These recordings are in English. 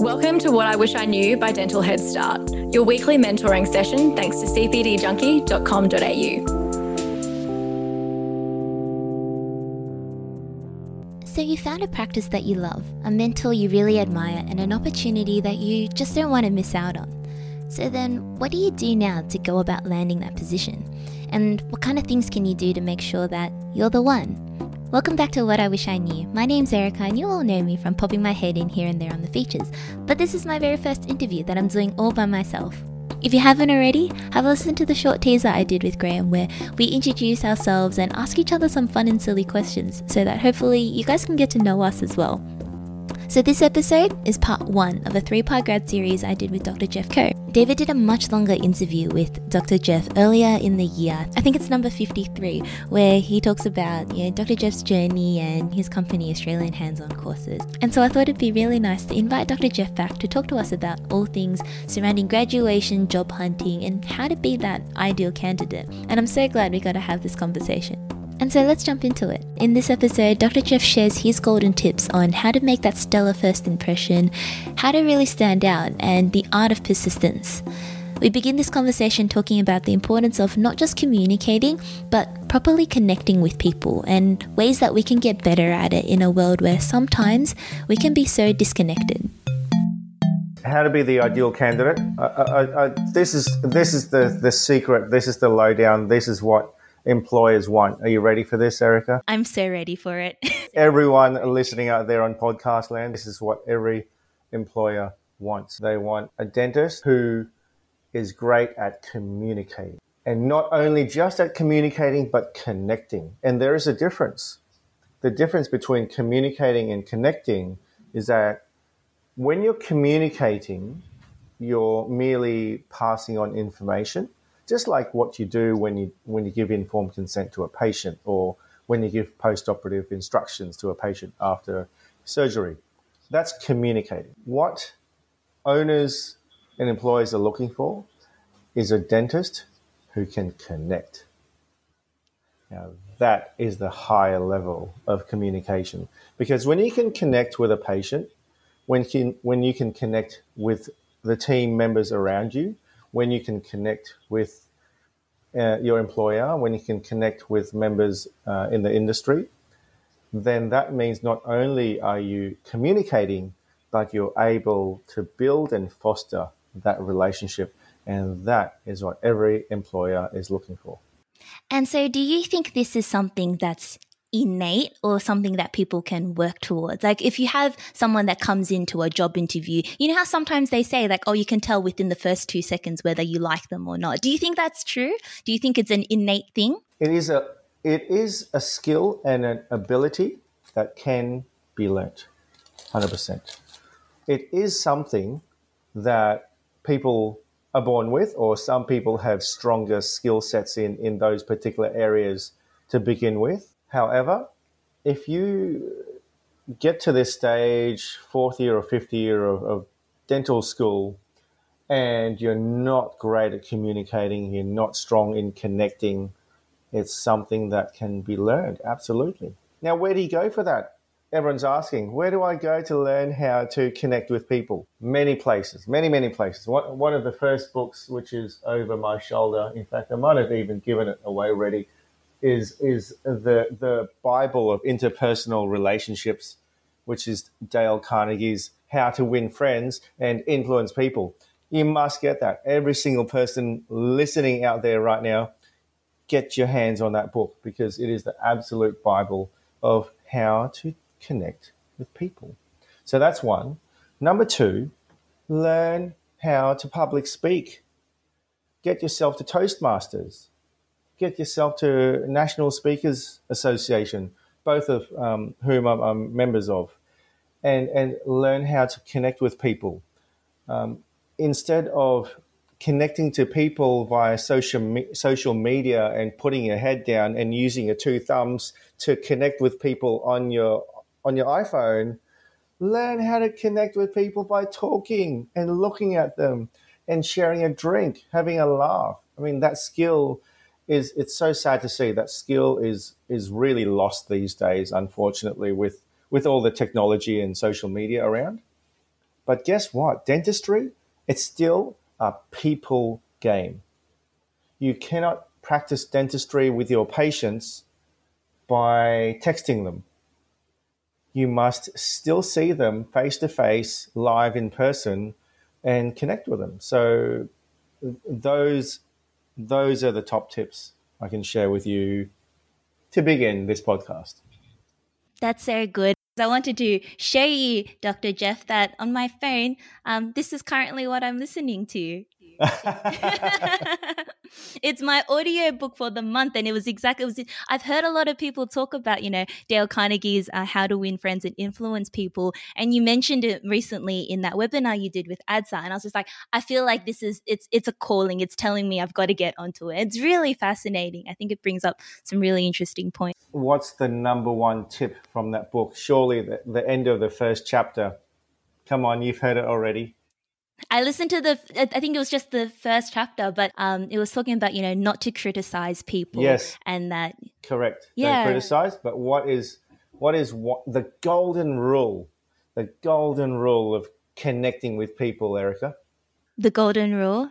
Welcome to What I Wish I Knew by Dental Head Start, your weekly mentoring session thanks to cpdjunkie.com.au. So, you found a practice that you love, a mentor you really admire, and an opportunity that you just don't want to miss out on. So, then what do you do now to go about landing that position? And what kind of things can you do to make sure that you're the one? Welcome back to What I Wish I Knew. My name's Erica, and you all know me from popping my head in here and there on the features. But this is my very first interview that I'm doing all by myself. If you haven't already, have a listen to the short teaser I did with Graham where we introduce ourselves and ask each other some fun and silly questions so that hopefully you guys can get to know us as well. So, this episode is part one of a three part grad series I did with Dr. Jeff Kho. David did a much longer interview with Dr. Jeff earlier in the year. I think it's number 53, where he talks about you know, Dr. Jeff's journey and his company, Australian Hands On Courses. And so I thought it'd be really nice to invite Dr. Jeff back to talk to us about all things surrounding graduation, job hunting, and how to be that ideal candidate. And I'm so glad we got to have this conversation. And so let's jump into it. In this episode, Dr. Jeff shares his golden tips on how to make that stellar first impression, how to really stand out, and the art of persistence. We begin this conversation talking about the importance of not just communicating, but properly connecting with people and ways that we can get better at it in a world where sometimes we can be so disconnected. How to be the ideal candidate? I, I, I, this is this is the the secret. This is the lowdown. This is what employers want. Are you ready for this, Erica? I'm so ready for it. Everyone listening out there on podcast land, this is what every employer wants. They want a dentist who is great at communicating. And not only just at communicating, but connecting. And there is a difference. The difference between communicating and connecting is that when you're communicating, you're merely passing on information just like what you do when you when you give informed consent to a patient or when you give post-operative instructions to a patient after surgery. That's communicating. What owners and employers are looking for is a dentist who can connect. Now, that is the higher level of communication because when you can connect with a patient, when, can, when you can connect with the team members around you, when you can connect with uh, your employer, when you can connect with members uh, in the industry, then that means not only are you communicating, but you're able to build and foster that relationship. And that is what every employer is looking for. And so, do you think this is something that's innate or something that people can work towards? Like if you have someone that comes into a job interview, you know how sometimes they say like, oh, you can tell within the first two seconds whether you like them or not. Do you think that's true? Do you think it's an innate thing? It is a it is a skill and an ability that can be learnt. 100%. It is something that people are born with or some people have stronger skill sets in in those particular areas to begin with However, if you get to this stage, fourth year or fifth year of, of dental school, and you're not great at communicating, you're not strong in connecting, it's something that can be learned. Absolutely. Now, where do you go for that? Everyone's asking, where do I go to learn how to connect with people? Many places, many, many places. One, one of the first books, which is over my shoulder, in fact, I might have even given it away already, is is the the Bible of interpersonal relationships, which is Dale Carnegie's How to Win Friends and Influence People. You must get that. Every single person listening out there right now, get your hands on that book because it is the absolute Bible of how to connect with people. So that's one. Number two, learn how to public speak. Get yourself to Toastmasters get yourself to National Speakers Association, both of um, whom I'm, I'm, members of, and, and learn how to connect with people. Um, instead of connecting to people via social, me- social media and putting your head down and using your two thumbs to connect with people on your, on your iPhone, learn how to connect with people by talking and looking at them and sharing a drink, having a laugh. I mean, that skill is it's so sad to see that skill is is really lost these days, unfortunately, with with all the technology and social media around. But guess what? Dentistry, it's still a people game. You cannot practice dentistry with your patients by texting them. You must still see them face to face, live in person, and connect with them. So those those are the top tips I can share with you to begin this podcast. That's so good. I wanted to show you, Dr. Jeff, that on my phone, um, this is currently what I'm listening to. it's my audio book for the month and it was exactly it was i've heard a lot of people talk about you know dale carnegie's uh, how to win friends and influence people and you mentioned it recently in that webinar you did with adsa and i was just like i feel like this is it's it's a calling it's telling me i've got to get onto it. It's really fascinating. I think it brings up some really interesting points what's the number one tip from that book? Surely the, the end of the first chapter. Come on you've heard it already I listened to the. I think it was just the first chapter, but um, it was talking about you know not to criticize people. Yes, and that correct. Yeah, Don't criticize. But what is what is what the golden rule? The golden rule of connecting with people, Erica. The golden rule,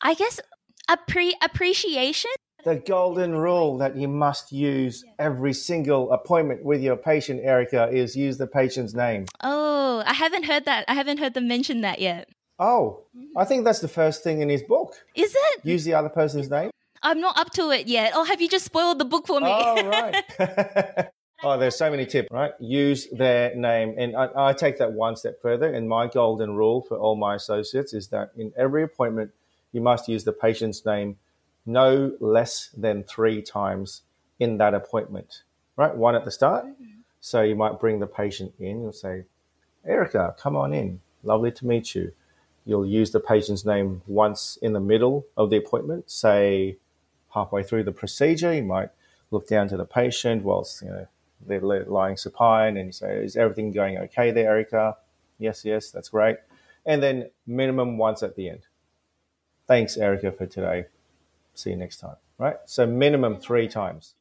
I guess, appre- appreciation. The golden rule that you must use every single appointment with your patient, Erica, is use the patient's name. Oh, I haven't heard that. I haven't heard them mention that yet. Oh, I think that's the first thing in his book. Is it? Use the other person's name. I'm not up to it yet. Oh, have you just spoiled the book for me? Oh, right. oh, there's so many tips, right? Use their name. And I, I, take that one step further. And my golden rule for all my associates is that in every appointment, you must use the patient's name no less than three times in that appointment, right? One at the start. Mm-hmm. So you might bring the patient in. You'll say, Erica, come on in. Lovely to meet you you'll use the patient's name once in the middle of the appointment, say halfway through the procedure. You might look down to the patient whilst you know they're lying supine, and you say, "Is everything going okay there, Erica?" Yes, yes, that's great. And then minimum once at the end. Thanks, Erica, for today. See you next time. Right. So minimum three times.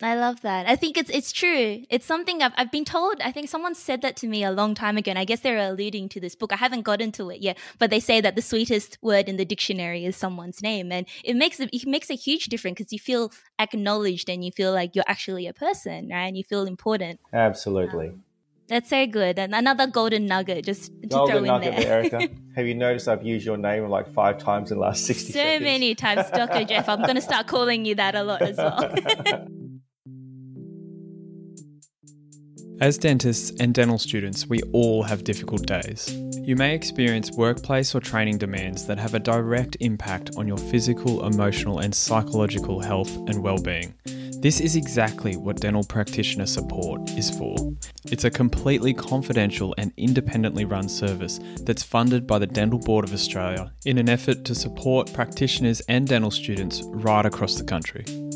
I love that. I think it's it's true. It's something I've I've been told. I think someone said that to me a long time ago, and I guess they're alluding to this book. I haven't gotten to it yet, but they say that the sweetest word in the dictionary is someone's name, and it makes it, it makes a huge difference because you feel acknowledged and you feel like you're actually a person, right? And you feel important. Absolutely. Um, that's so good. And another golden nugget just to golden throw in nugget there. Erica. Have you noticed I've used your name like five times in the last 60 so seconds? many times, Dr. Jeff. I'm going to start calling you that a lot as well. As dentists and dental students, we all have difficult days. You may experience workplace or training demands that have a direct impact on your physical, emotional, and psychological health and well-being. This is exactly what dental practitioner support is for. It's a completely confidential and independently run service that's funded by the Dental Board of Australia in an effort to support practitioners and dental students right across the country.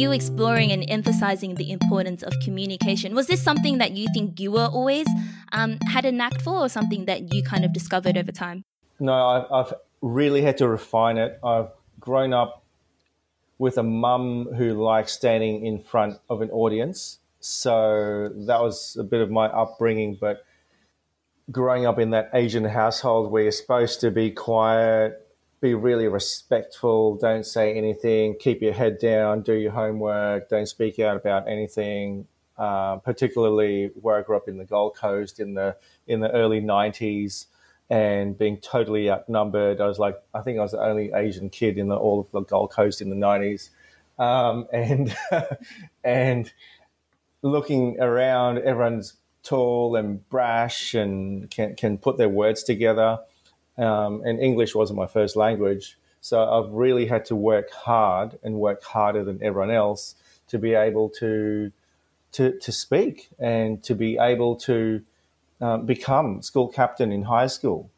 You exploring and emphasizing the importance of communication. Was this something that you think you were always um, had a knack for, or something that you kind of discovered over time? No, I've, I've really had to refine it. I've grown up with a mum who likes standing in front of an audience. So that was a bit of my upbringing. But growing up in that Asian household where you're supposed to be quiet, be really respectful. Don't say anything. Keep your head down. Do your homework. Don't speak out about anything. Uh, particularly where I grew up in the Gold Coast in the in the early '90s, and being totally outnumbered. I was like, I think I was the only Asian kid in the, all of the Gold Coast in the '90s, um, and and looking around, everyone's tall and brash and can can put their words together um, and English wasn't my first language. So I've really had to work hard and work harder than everyone else to be able to to to speak and to be able to um, become school captain in high school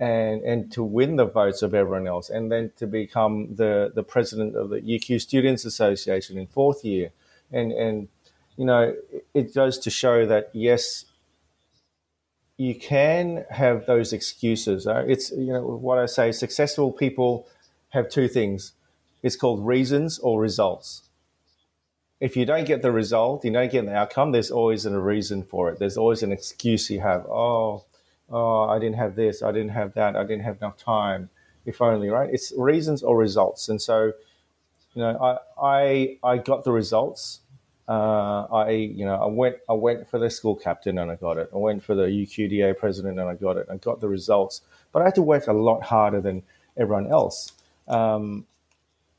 and and to win the votes of everyone else and then to become the the president of the UQ Students Association in fourth year and and you know it goes to show that yes you can have those excuses uh, it's you know what I say successful people have two things it's called reasons or results if you don't get the result, you don't get the outcome, there's always a reason for it. There's always an excuse you have. Oh, oh, I didn't have this, I didn't have that, I didn't have enough time. If only, right? It's reasons or results. And so, you know, I I, I got the results. Uh, I you know I went I went for the school captain and I got it. I went for the UQDA president and I got it. I got the results, but I had to work a lot harder than everyone else. Um,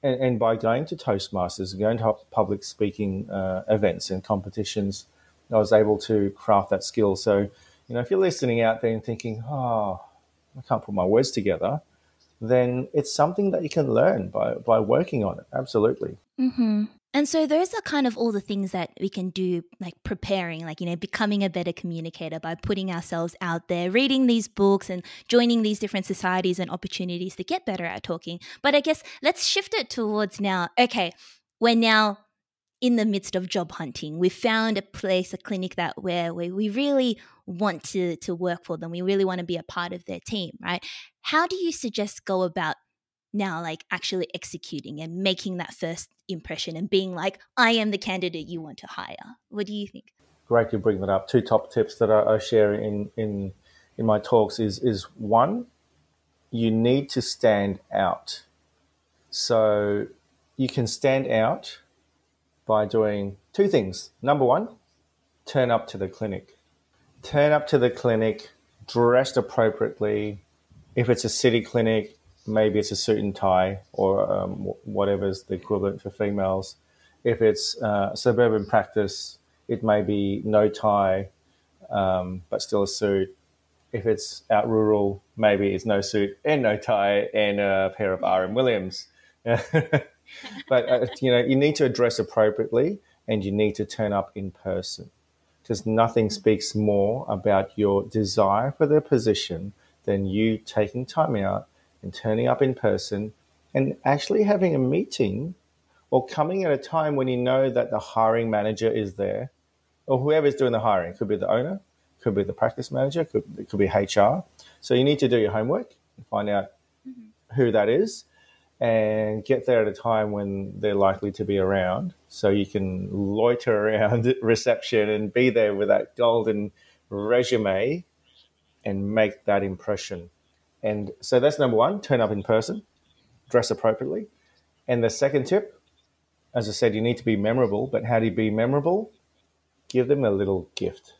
and, and, by going to Toastmasters, going to public speaking uh, events and competitions, I was able to craft that skill. So, you know, if you're listening out there and thinking, oh, I can't put my words together, then it's something that you can learn by, by working on it. Absolutely. Mm-hmm. And so those are kind of all the things that we can do, like preparing, like, you know, becoming a better communicator by putting ourselves out there, reading these books and joining these different societies and opportunities to get better at talking. But I guess let's shift it towards now, okay, we're now in the midst of job hunting. We found a place, a clinic that where, where we really want to, to work for them. We really want to be a part of their team, right? How do you suggest go about now like actually executing and making that first impression and being like i am the candidate you want to hire. What do you think? Great to bring that up. Two top tips that i, I share in in in my talks is is one you need to stand out. So you can stand out by doing two things. Number one turn up to the clinic. Turn up to the clinic dressed appropriately. If it's a city clinic maybe it's a suit and tie or um, whatever's the equivalent for females. If it's uh, suburban practice, it may be no tie, um, but still a suit. If it's out rural, maybe it's no suit and no tie and a pair of RM Williams. but uh, you know, you need to address appropriately, and you need to turn up in person, because nothing speaks more about your desire for the position than you taking time out and turning up in person and actually having a meeting or coming at a time when you know that the hiring manager is there or whoever's doing the hiring. It could be the owner, could be the practice manager, could, it could be HR. So you need to do your homework and find out mm-hmm. who that is and get there at a time when they're likely to be around so you can loiter around reception and be there with that golden resume and make that impression. And so that's number one turn up in person, dress appropriately. And the second tip, as I said, you need to be memorable. But how do you be memorable? Give them a little gift,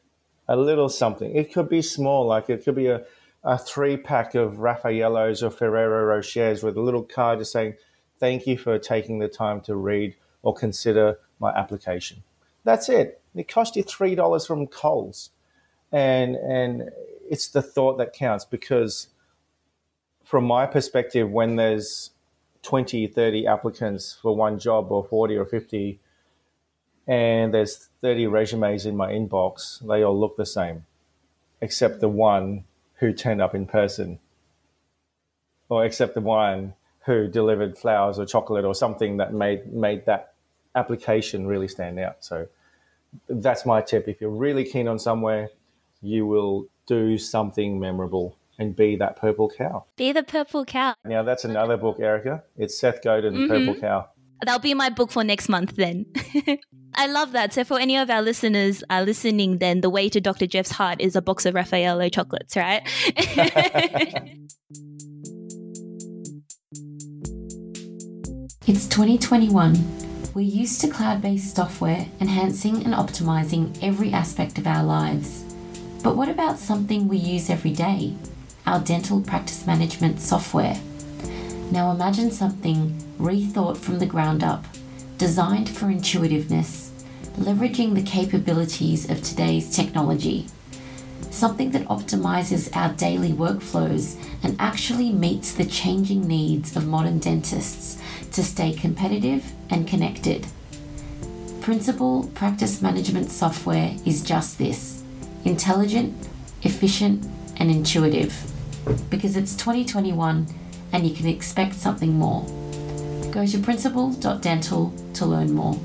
a little something. It could be small, like it could be a, a three pack of Raffaellos or Ferrero Rochers with a little card just saying, Thank you for taking the time to read or consider my application. That's it. It cost you $3 from Coles. And, and it's the thought that counts because from my perspective, when there's 20, 30 applicants for one job or 40 or 50, and there's 30 resumes in my inbox, they all look the same, except the one who turned up in person, or except the one who delivered flowers or chocolate or something that made, made that application really stand out. So that's my tip. If you're really keen on somewhere, you will do something memorable and be that purple cow. Be the purple cow. Now that's another book, Erica. It's Seth Godin, mm-hmm. Purple Cow. That'll be my book for next month then. I love that. So for any of our listeners uh, listening, then the way to Dr. Jeff's heart is a box of Raffaello chocolates, right? it's 2021. We're used to cloud based software enhancing and optimizing every aspect of our lives. But what about something we use every day? Our dental practice management software. Now imagine something rethought from the ground up, designed for intuitiveness, leveraging the capabilities of today's technology. Something that optimizes our daily workflows and actually meets the changing needs of modern dentists to stay competitive and connected. Principal practice management software is just this intelligent, efficient, and intuitive. Because it's 2021 and you can expect something more. Go to principal.dental to learn more.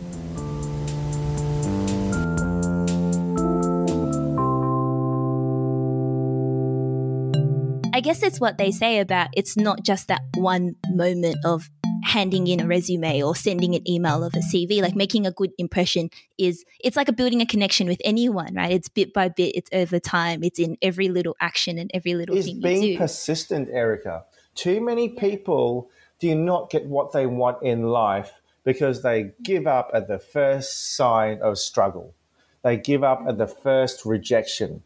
I guess it's what they say about it's not just that one moment of handing in a mm-hmm. resume or sending an email of a CV. Like making a good impression is it's like a building a connection with anyone, right? It's bit by bit, it's over time, it's in every little action and every little It's thing being you do. persistent, Erica. Too many people do not get what they want in life because they give up at the first sign of struggle. They give up at the mm-hmm. first rejection.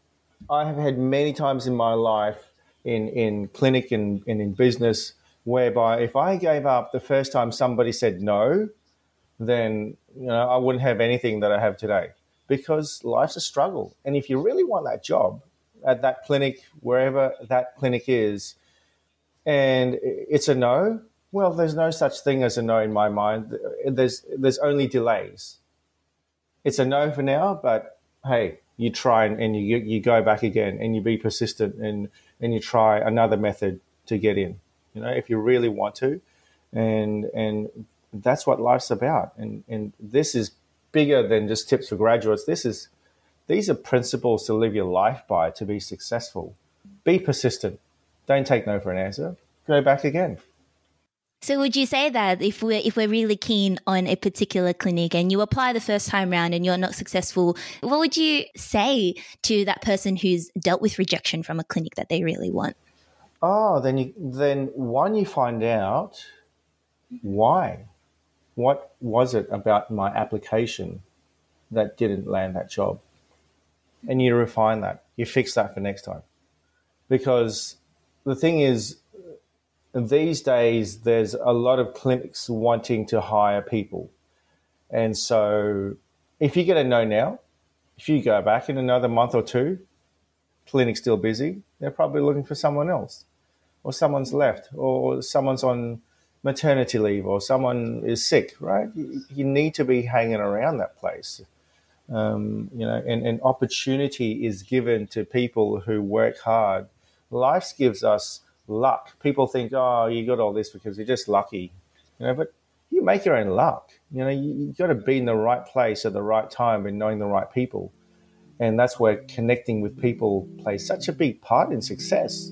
I have had many times in my life, in, in clinic and, and in business, whereby if I gave up the first time somebody said no, then you know I wouldn't have anything that I have today because life's a struggle. And if you really want that job at that clinic, wherever that clinic is, and it's a no, well, there's no such thing as a no in my mind. There's there's only delays. It's a no for now, but hey, you try and, and you you go back again and you be persistent and and you try another method to get in. You know, if you really want to, and and that's what life's about. And and this is bigger than just tips for graduates. This is these are principles to live your life by to be successful. Be persistent. Don't take no for an answer. Go back again. So would you say that if we're if we're really keen on a particular clinic and you apply the first time round and you're not successful, what would you say to that person who's dealt with rejection from a clinic that they really want? Oh, then you then one you find out why. What was it about my application that didn't land that job? And you refine that. You fix that for next time. Because the thing is, these days there's a lot of clinics wanting to hire people. And so if you get a no now, if you go back in another month or two, clinic's still busy, they're probably looking for someone else. Or someone's left, or someone's on maternity leave, or someone is sick, right? You, you need to be hanging around that place. Um, you know, and, and opportunity is given to people who work hard. Life gives us luck. People think, oh, you got all this because you're just lucky, you know, but you make your own luck. You know, you, you got to be in the right place at the right time and knowing the right people. And that's where connecting with people plays such a big part in success